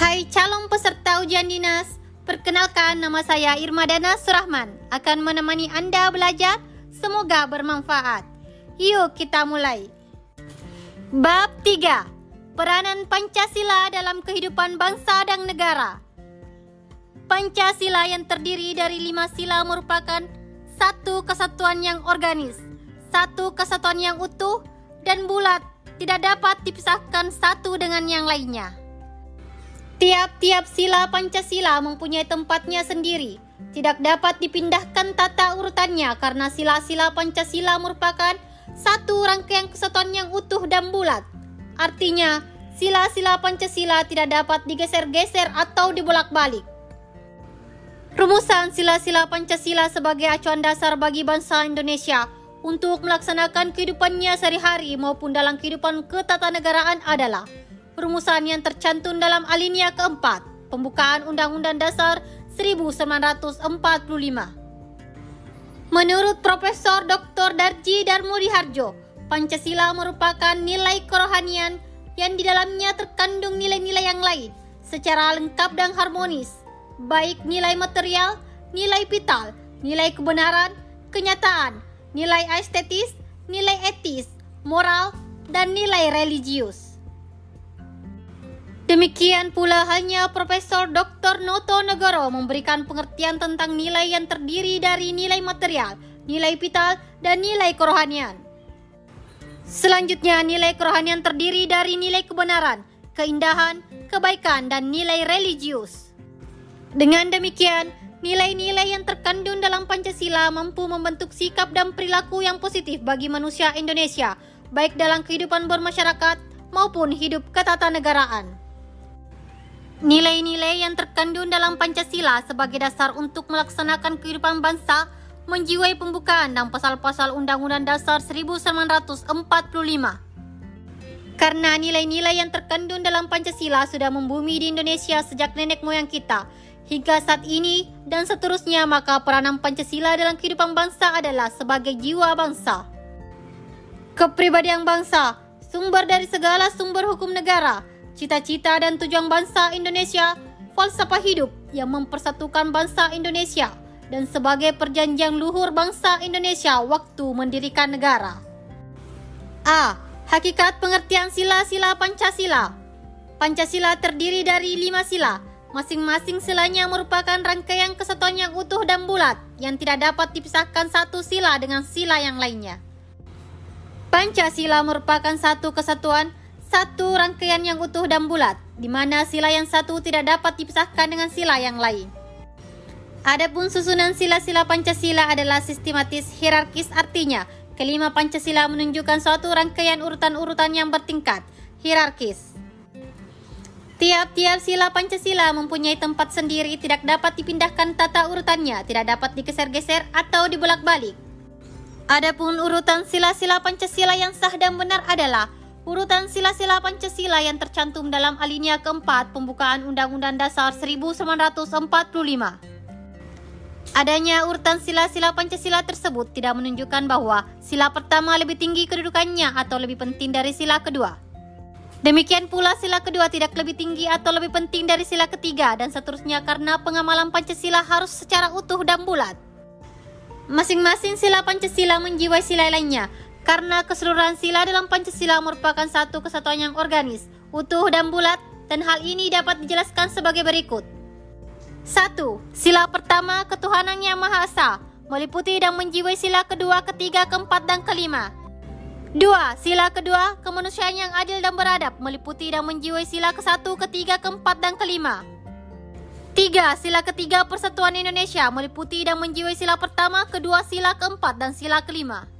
Hai calon peserta ujian dinas, perkenalkan nama saya Irma Dana Surahman akan menemani Anda belajar, semoga bermanfaat. Yuk kita mulai. Bab 3. Peranan Pancasila dalam kehidupan bangsa dan negara. Pancasila yang terdiri dari lima sila merupakan satu kesatuan yang organis, satu kesatuan yang utuh, dan bulat, tidak dapat dipisahkan satu dengan yang lainnya. Tiap-tiap sila Pancasila mempunyai tempatnya sendiri. Tidak dapat dipindahkan tata urutannya karena sila-sila Pancasila merupakan satu rangkaian kesatuan yang utuh dan bulat. Artinya, sila-sila Pancasila tidak dapat digeser-geser atau dibolak-balik. Rumusan sila-sila Pancasila sebagai acuan dasar bagi bangsa Indonesia untuk melaksanakan kehidupannya sehari-hari maupun dalam kehidupan ketatanegaraan adalah rumusan yang tercantum dalam alinea keempat pembukaan Undang-Undang Dasar 1945. Menurut Profesor Dr. Darji Darmudi Harjo, Pancasila merupakan nilai kerohanian yang di dalamnya terkandung nilai-nilai yang lain secara lengkap dan harmonis, baik nilai material, nilai vital, nilai kebenaran, kenyataan, nilai estetis, nilai etis, moral, dan nilai religius. Demikian pula hanya Profesor Dr. Noto Negoro memberikan pengertian tentang nilai yang terdiri dari nilai material, nilai vital, dan nilai kerohanian. Selanjutnya, nilai kerohanian terdiri dari nilai kebenaran, keindahan, kebaikan, dan nilai religius. Dengan demikian, nilai-nilai yang terkandung dalam Pancasila mampu membentuk sikap dan perilaku yang positif bagi manusia Indonesia, baik dalam kehidupan bermasyarakat maupun hidup ketatanegaraan. Nilai-nilai yang terkandung dalam Pancasila sebagai dasar untuk melaksanakan kehidupan bangsa menjiwai pembukaan dan pasal-pasal Undang-Undang Dasar 1945. Karena nilai-nilai yang terkandung dalam Pancasila sudah membumi di Indonesia sejak nenek moyang kita hingga saat ini dan seterusnya maka peranan Pancasila dalam kehidupan bangsa adalah sebagai jiwa bangsa. Kepribadian bangsa, sumber dari segala sumber hukum negara, cita-cita dan tujuan bangsa Indonesia, falsafah hidup yang mempersatukan bangsa Indonesia dan sebagai perjanjian luhur bangsa Indonesia waktu mendirikan negara. A. Hakikat pengertian sila-sila Pancasila Pancasila terdiri dari lima sila. Masing-masing silanya merupakan rangkaian kesatuan yang utuh dan bulat yang tidak dapat dipisahkan satu sila dengan sila yang lainnya. Pancasila merupakan satu kesatuan satu rangkaian yang utuh dan bulat, di mana sila yang satu tidak dapat dipisahkan dengan sila yang lain. Adapun susunan sila-sila Pancasila adalah sistematis hierarkis artinya kelima Pancasila menunjukkan suatu rangkaian urutan-urutan yang bertingkat, hierarkis. Tiap-tiap sila Pancasila mempunyai tempat sendiri tidak dapat dipindahkan tata urutannya, tidak dapat digeser-geser atau dibolak-balik. Adapun urutan sila-sila Pancasila yang sah dan benar adalah Urutan sila-sila Pancasila yang tercantum dalam alinea keempat pembukaan Undang-Undang Dasar 1945. Adanya urutan sila-sila Pancasila tersebut tidak menunjukkan bahwa sila pertama lebih tinggi kedudukannya atau lebih penting dari sila kedua. Demikian pula sila kedua tidak lebih tinggi atau lebih penting dari sila ketiga dan seterusnya karena pengamalan Pancasila harus secara utuh dan bulat. Masing-masing sila Pancasila menjiwai sila lainnya karena keseluruhan sila dalam Pancasila merupakan satu kesatuan yang organis, utuh dan bulat, dan hal ini dapat dijelaskan sebagai berikut. 1. Sila pertama ketuhanan yang Maha Esa, meliputi dan menjiwai sila kedua, ketiga, keempat, dan kelima. 2. Sila kedua, kemanusiaan yang adil dan beradab, meliputi dan menjiwai sila ke satu, ketiga, keempat, dan kelima. 3. Sila ketiga Persatuan Indonesia, meliputi dan menjiwai sila pertama, kedua, sila keempat, dan sila kelima.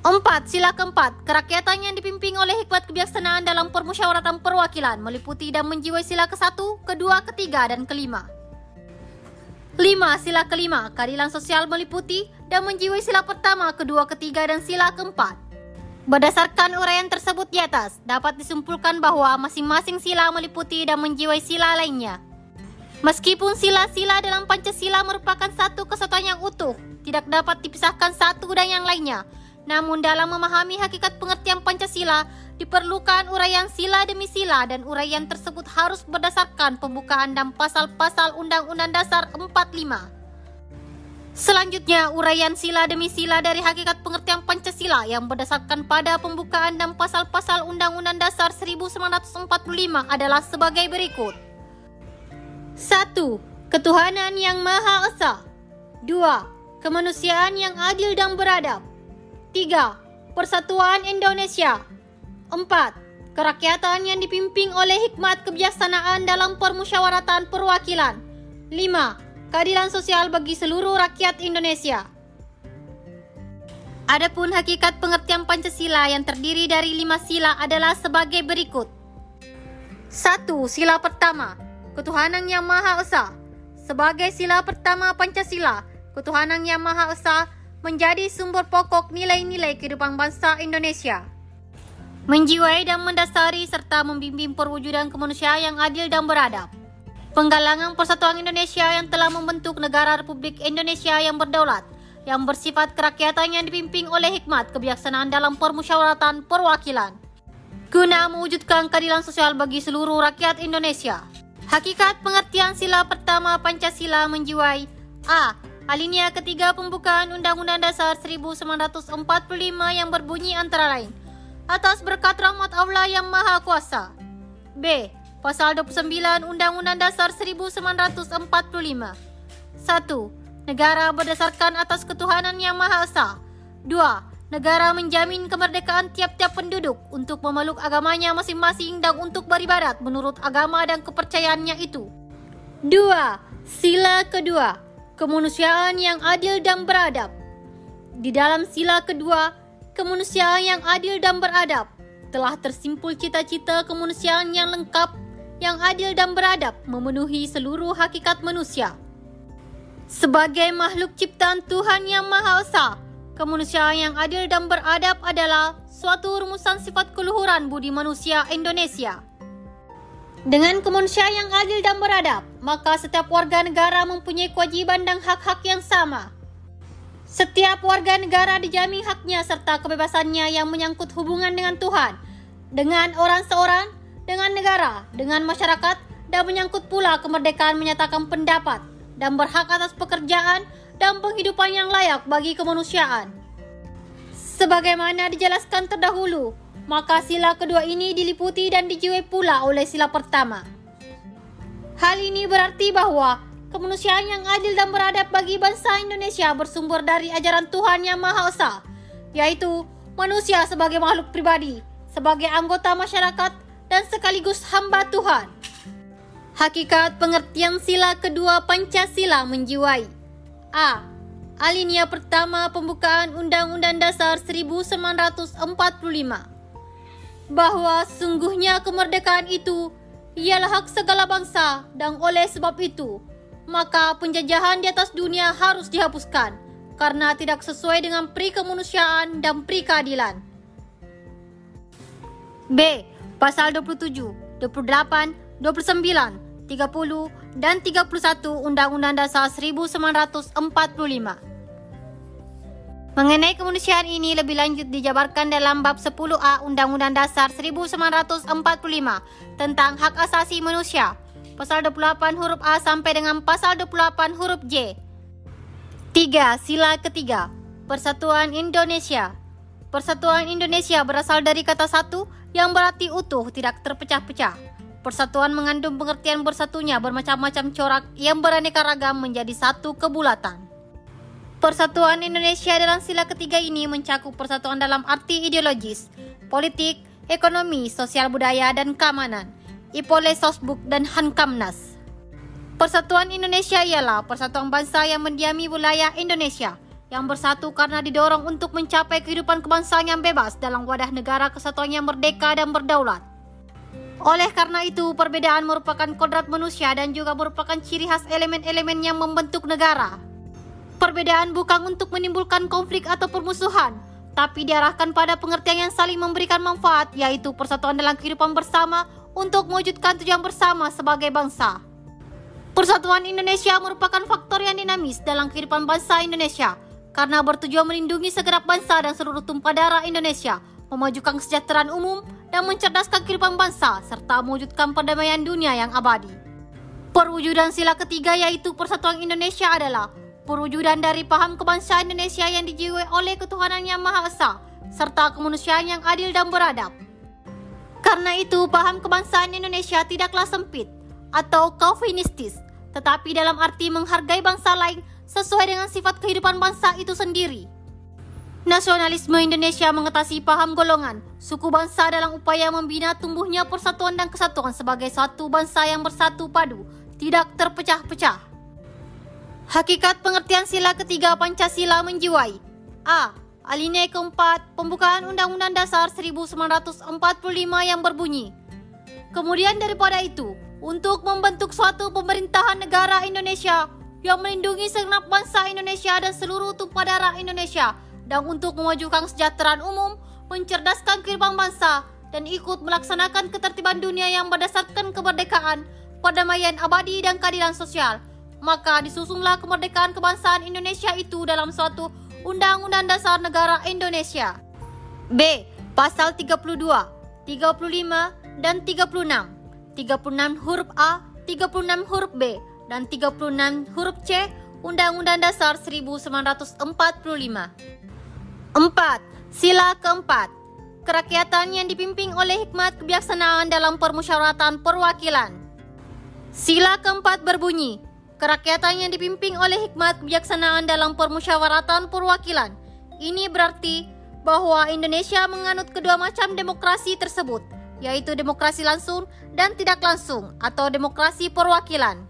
Empat, sila keempat, kerakyatan yang dipimpin oleh hikmat kebijaksanaan dalam permusyawaratan perwakilan meliputi dan menjiwai sila ke satu, kedua, ketiga, dan kelima. Lima, sila kelima, keadilan sosial meliputi dan menjiwai sila pertama, kedua, ketiga, dan sila keempat. Berdasarkan uraian tersebut di atas, dapat disimpulkan bahwa masing-masing sila meliputi dan menjiwai sila lainnya. Meskipun sila-sila dalam Pancasila merupakan satu kesatuan yang utuh, tidak dapat dipisahkan satu dan yang lainnya, Namun dalam memahami hakikat pengertian Pancasila, diperlukan uraian sila demi sila dan uraian tersebut harus berdasarkan pembukaan dan pasal-pasal Undang-Undang Dasar 45. Selanjutnya, uraian sila demi sila dari hakikat pengertian Pancasila yang berdasarkan pada pembukaan dan pasal-pasal Undang-Undang Dasar 1945 adalah sebagai berikut. 1. Ketuhanan yang Maha Esa 2. Kemanusiaan yang adil dan beradab 3. Persatuan Indonesia 4. Kerakyatan yang dipimpin oleh hikmat kebijaksanaan dalam permusyawaratan perwakilan 5 keadilan sosial bagi seluruh rakyat Indonesia. Adapun hakikat pengertian Pancasila yang terdiri dari lima sila adalah sebagai berikut. 1. Sila pertama, ketuhanan yang Maha Esa. Sebagai sila pertama Pancasila, ketuhanan yang Maha Esa menjadi sumber pokok nilai-nilai kehidupan bangsa Indonesia. Menjiwai dan mendasari serta membimbing perwujudan kemanusiaan yang adil dan beradab. Penggalangan Persatuan Indonesia yang telah membentuk negara Republik Indonesia yang berdaulat, yang bersifat kerakyatan yang dipimpin oleh hikmat kebijaksanaan dalam permusyawaratan perwakilan. Guna mewujudkan keadilan sosial bagi seluruh rakyat Indonesia. Hakikat pengertian sila pertama Pancasila menjiwai A. Alinea ketiga pembukaan Undang-Undang Dasar 1945 yang berbunyi antara lain atas berkat rahmat Allah yang Maha Kuasa. B. Pasal 29 Undang-Undang Dasar 1945 1. Negara berdasarkan atas ketuhanan yang Maha Esa 2. Negara menjamin kemerdekaan tiap-tiap penduduk untuk memeluk agamanya masing-masing dan untuk beribadat menurut agama dan kepercayaannya itu 2. Sila kedua Kemanusiaan yang adil dan beradab Di dalam sila kedua, kemanusiaan yang adil dan beradab telah tersimpul cita-cita kemanusiaan yang lengkap yang adil dan beradab memenuhi seluruh hakikat manusia. Sebagai makhluk ciptaan Tuhan yang Maha Esa, kemanusiaan yang adil dan beradab adalah suatu rumusan sifat keluhuran budi manusia Indonesia. Dengan kemanusiaan yang adil dan beradab, maka setiap warga negara mempunyai kewajiban dan hak-hak yang sama. Setiap warga negara dijamin haknya serta kebebasannya yang menyangkut hubungan dengan Tuhan, dengan orang seorang, dengan negara, dengan masyarakat, dan menyangkut pula kemerdekaan menyatakan pendapat dan berhak atas pekerjaan dan penghidupan yang layak bagi kemanusiaan. Sebagaimana dijelaskan terdahulu, maka sila kedua ini diliputi dan dijiwai pula oleh sila pertama. Hal ini berarti bahwa kemanusiaan yang adil dan beradab bagi bangsa Indonesia bersumber dari ajaran Tuhan Yang Maha Esa, yaitu manusia sebagai makhluk pribadi, sebagai anggota masyarakat, dan sekaligus hamba Tuhan. Hakikat pengertian sila kedua Pancasila menjiwai A. Alinea pertama pembukaan Undang-Undang Dasar 1945 bahwa sungguhnya kemerdekaan itu ialah hak segala bangsa dan oleh sebab itu maka penjajahan di atas dunia harus dihapuskan karena tidak sesuai dengan pri kemanusiaan dan pri keadilan. B. Pasal 27, 28, 29, 30 dan 31 Undang-Undang Dasar 1945. Mengenai kemanusiaan ini lebih lanjut dijabarkan dalam bab 10A Undang-Undang Dasar 1945 tentang hak asasi manusia, pasal 28 huruf A sampai dengan pasal 28 huruf J. 3. Sila ketiga Persatuan Indonesia Persatuan Indonesia berasal dari kata satu yang berarti utuh tidak terpecah-pecah. Persatuan mengandung pengertian bersatunya bermacam-macam corak yang beraneka ragam menjadi satu kebulatan. Persatuan Indonesia dalam sila ketiga ini mencakup persatuan dalam arti ideologis, politik, ekonomi, sosial budaya, dan keamanan. Ipole Sosbuk dan Hankamnas. Persatuan Indonesia ialah persatuan bangsa yang mendiami wilayah Indonesia – yang bersatu karena didorong untuk mencapai kehidupan kebangsaan yang bebas dalam wadah negara kesatuan yang merdeka dan berdaulat. Oleh karena itu, perbedaan merupakan kodrat manusia dan juga merupakan ciri khas elemen-elemen yang membentuk negara. Perbedaan bukan untuk menimbulkan konflik atau permusuhan, tapi diarahkan pada pengertian yang saling memberikan manfaat, yaitu persatuan dalam kehidupan bersama untuk mewujudkan tujuan bersama sebagai bangsa. Persatuan Indonesia merupakan faktor yang dinamis dalam kehidupan bangsa Indonesia karena bertujuan melindungi segenap bangsa dan seluruh tumpah darah Indonesia, memajukan kesejahteraan umum dan mencerdaskan kehidupan bangsa serta mewujudkan perdamaian dunia yang abadi. Perwujudan sila ketiga yaitu persatuan Indonesia adalah perwujudan dari paham kebangsaan Indonesia yang dijiwai oleh ketuhanan yang Maha Esa serta kemanusiaan yang adil dan beradab. Karena itu, paham kebangsaan Indonesia tidaklah sempit atau kaufinistis, tetapi dalam arti menghargai bangsa lain sesuai dengan sifat kehidupan bangsa itu sendiri. Nasionalisme Indonesia mengatasi paham golongan, suku bangsa dalam upaya membina tumbuhnya persatuan dan kesatuan sebagai satu bangsa yang bersatu padu, tidak terpecah-pecah. Hakikat pengertian sila ketiga Pancasila menjiwai A. Alinea keempat pembukaan Undang-Undang Dasar 1945 yang berbunyi Kemudian daripada itu, untuk membentuk suatu pemerintahan negara Indonesia yang melindungi segenap bangsa Indonesia dan seluruh tumpah darah Indonesia dan untuk memajukan kesejahteraan umum, mencerdaskan kehidupan bangsa dan ikut melaksanakan ketertiban dunia yang berdasarkan kemerdekaan, perdamaian abadi dan keadilan sosial. Maka disusunlah kemerdekaan kebangsaan Indonesia itu dalam suatu Undang-Undang Dasar Negara Indonesia. B. Pasal 32, 35 dan 36. 36 huruf A, 36 huruf B, dan 36 huruf C Undang-Undang Dasar 1945. 4. Sila keempat. Kerakyatan yang dipimpin oleh hikmat kebijaksanaan dalam permusyawaratan perwakilan. Sila keempat berbunyi, kerakyatan yang dipimpin oleh hikmat kebijaksanaan dalam permusyawaratan perwakilan. Ini berarti bahwa Indonesia menganut kedua macam demokrasi tersebut, yaitu demokrasi langsung dan tidak langsung atau demokrasi perwakilan.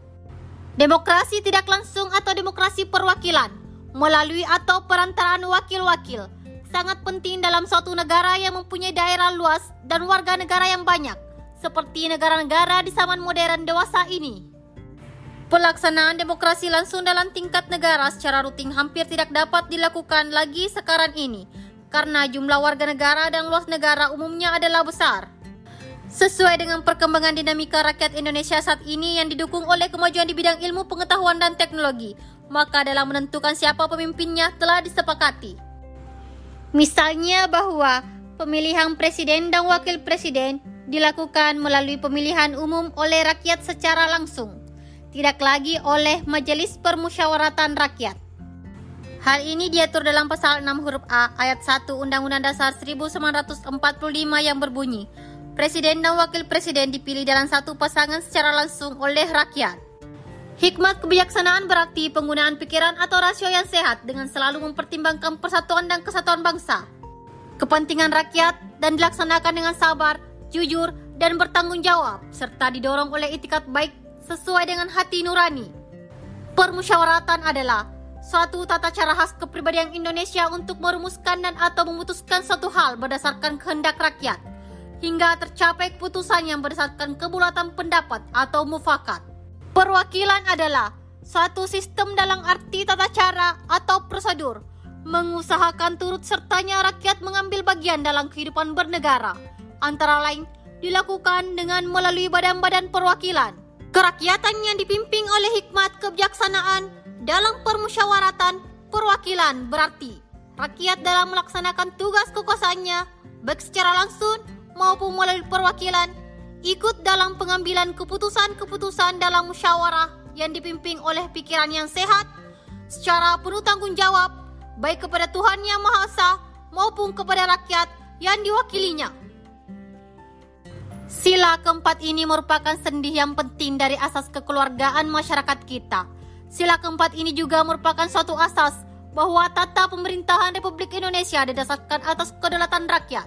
Demokrasi tidak langsung atau demokrasi perwakilan melalui atau perantaraan wakil-wakil sangat penting dalam suatu negara yang mempunyai daerah luas dan warga negara yang banyak, seperti negara-negara di zaman modern dewasa ini. Pelaksanaan demokrasi langsung dalam tingkat negara secara rutin hampir tidak dapat dilakukan lagi sekarang ini karena jumlah warga negara dan luas negara umumnya adalah besar. Sesuai dengan perkembangan dinamika rakyat Indonesia saat ini yang didukung oleh kemajuan di bidang ilmu pengetahuan dan teknologi, maka dalam menentukan siapa pemimpinnya telah disepakati. Misalnya bahwa pemilihan presiden dan wakil presiden dilakukan melalui pemilihan umum oleh rakyat secara langsung tidak lagi oleh Majelis Permusyawaratan Rakyat. Hal ini diatur dalam pasal 6 huruf A ayat 1 Undang-Undang Dasar 1945 yang berbunyi, Presiden dan Wakil Presiden dipilih dalam satu pasangan secara langsung oleh rakyat. Hikmat kebijaksanaan berarti penggunaan pikiran atau rasio yang sehat dengan selalu mempertimbangkan persatuan dan kesatuan bangsa, kepentingan rakyat dan dilaksanakan dengan sabar, jujur, dan bertanggung jawab serta didorong oleh itikat baik sesuai dengan hati nurani. Permusyawaratan adalah suatu tata cara khas kepribadian Indonesia untuk merumuskan dan atau memutuskan suatu hal berdasarkan kehendak rakyat hingga tercapai keputusan yang berdasarkan kebulatan pendapat atau mufakat. Perwakilan adalah suatu sistem dalam arti tata cara atau prosedur mengusahakan turut sertanya rakyat mengambil bagian dalam kehidupan bernegara, antara lain dilakukan dengan melalui badan-badan perwakilan. Kerakyatan yang dipimpin oleh hikmat kebijaksanaan dalam permusyawaratan perwakilan berarti rakyat dalam melaksanakan tugas kekuasaannya baik secara langsung maupun melalui perwakilan ikut dalam pengambilan keputusan-keputusan dalam musyawarah yang dipimpin oleh pikiran yang sehat secara penuh tanggung jawab baik kepada Tuhan Yang Maha Esa maupun kepada rakyat yang diwakilinya. Sila keempat ini merupakan sendi yang penting dari asas kekeluargaan masyarakat kita. Sila keempat ini juga merupakan suatu asas bahwa tata pemerintahan Republik Indonesia didasarkan atas kedaulatan rakyat.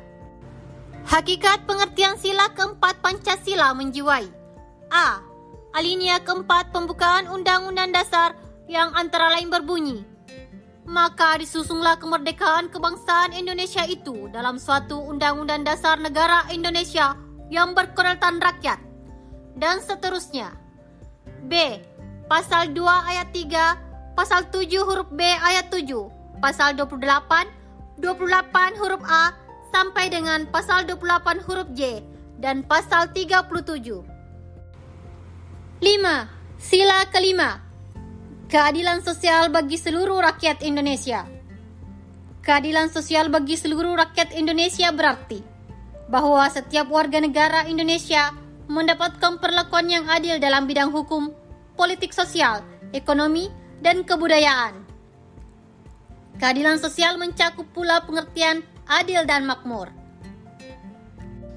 Hakikat pengertian sila keempat Pancasila menjiwai A. Alinea keempat pembukaan Undang-Undang Dasar yang antara lain berbunyi Maka disusunglah kemerdekaan kebangsaan Indonesia itu dalam suatu Undang-Undang Dasar Negara Indonesia yang berkedaulatan rakyat dan seterusnya. B. Pasal 2 ayat 3, pasal 7 huruf B ayat 7, pasal 28, 28 huruf A sampai dengan pasal 28 huruf J dan pasal 37. 5. Sila kelima. Keadilan sosial bagi seluruh rakyat Indonesia. Keadilan sosial bagi seluruh rakyat Indonesia berarti bahwa setiap warga negara Indonesia mendapatkan perlakuan yang adil dalam bidang hukum, politik sosial, ekonomi, dan kebudayaan. Keadilan sosial mencakup pula pengertian adil dan makmur.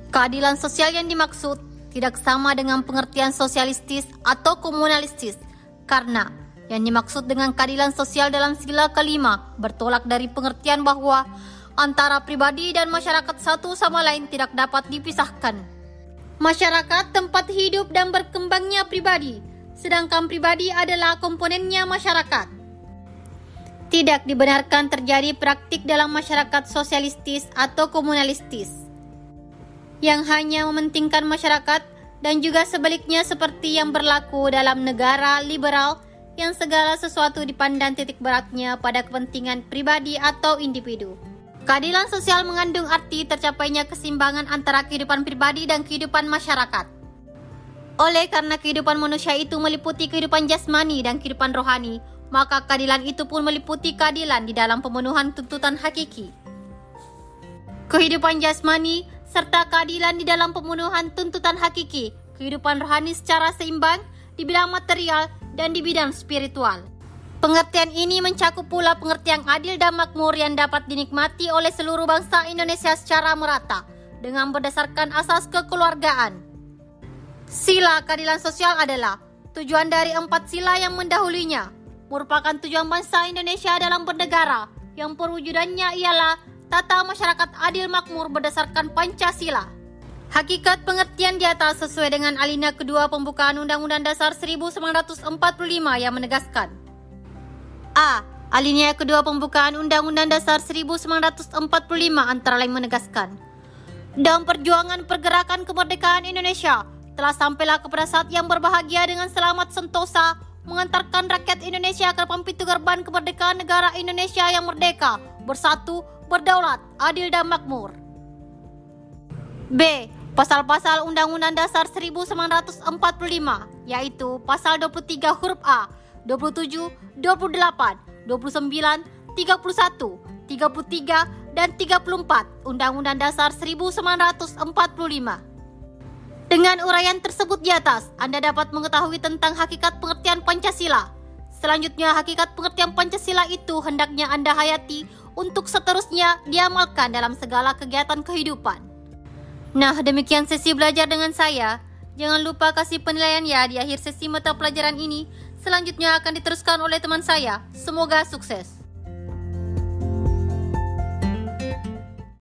Keadilan sosial yang dimaksud tidak sama dengan pengertian sosialistis atau komunalistis karena yang dimaksud dengan keadilan sosial dalam segala kelima bertolak dari pengertian bahwa antara pribadi dan masyarakat satu sama lain tidak dapat dipisahkan. Masyarakat tempat hidup dan berkembangnya pribadi, sedangkan pribadi adalah komponennya masyarakat. Tidak dibenarkan terjadi praktik dalam masyarakat sosialistis atau komunalistis yang hanya mementingkan masyarakat dan juga sebaliknya seperti yang berlaku dalam negara liberal yang segala sesuatu dipandang titik beratnya pada kepentingan pribadi atau individu. Keadilan sosial mengandung arti tercapainya keseimbangan antara kehidupan pribadi dan kehidupan masyarakat. Oleh karena kehidupan manusia itu meliputi kehidupan jasmani dan kehidupan rohani, maka keadilan itu pun meliputi keadilan di dalam pemenuhan tuntutan hakiki. Kehidupan jasmani serta keadilan di dalam pemenuhan tuntutan hakiki, kehidupan rohani secara seimbang di bidang material dan di bidang spiritual. Pengertian ini mencakup pula pengertian adil dan makmur yang dapat dinikmati oleh seluruh bangsa Indonesia secara merata dengan berdasarkan asas kekeluargaan. Sila keadilan sosial adalah tujuan dari empat sila yang mendahulunya, merupakan tujuan bangsa Indonesia dalam bernegara yang perwujudannya ialah tata masyarakat adil makmur berdasarkan Pancasila. Hakikat pengertian di atas sesuai dengan alinea kedua pembukaan Undang-Undang Dasar 1945 yang menegaskan A. Alinea kedua pembukaan Undang-Undang Dasar 1945 antara lain menegaskan Dalam perjuangan pergerakan kemerdekaan Indonesia telah sampailah kepada saat yang berbahagia dengan selamat sentosa mengantarkan rakyat Indonesia ke depan pintu gerbang kemerdekaan negara Indonesia yang merdeka, bersatu, berdaulat, adil dan makmur. B. Pasal-pasal Undang-Undang Dasar 1945 yaitu pasal 23 huruf A, 27, 28, 29, 31, 33 dan 34 Undang-Undang Dasar 1945. Dengan uraian tersebut di atas, Anda dapat mengetahui tentang hakikat pengertian Pancasila. Selanjutnya, hakikat pengertian Pancasila itu hendaknya Anda hayati untuk seterusnya diamalkan dalam segala kegiatan kehidupan. Nah, demikian sesi belajar dengan saya. Jangan lupa kasih penilaian ya di akhir sesi mata pelajaran ini. Selanjutnya akan diteruskan oleh teman saya. Semoga sukses.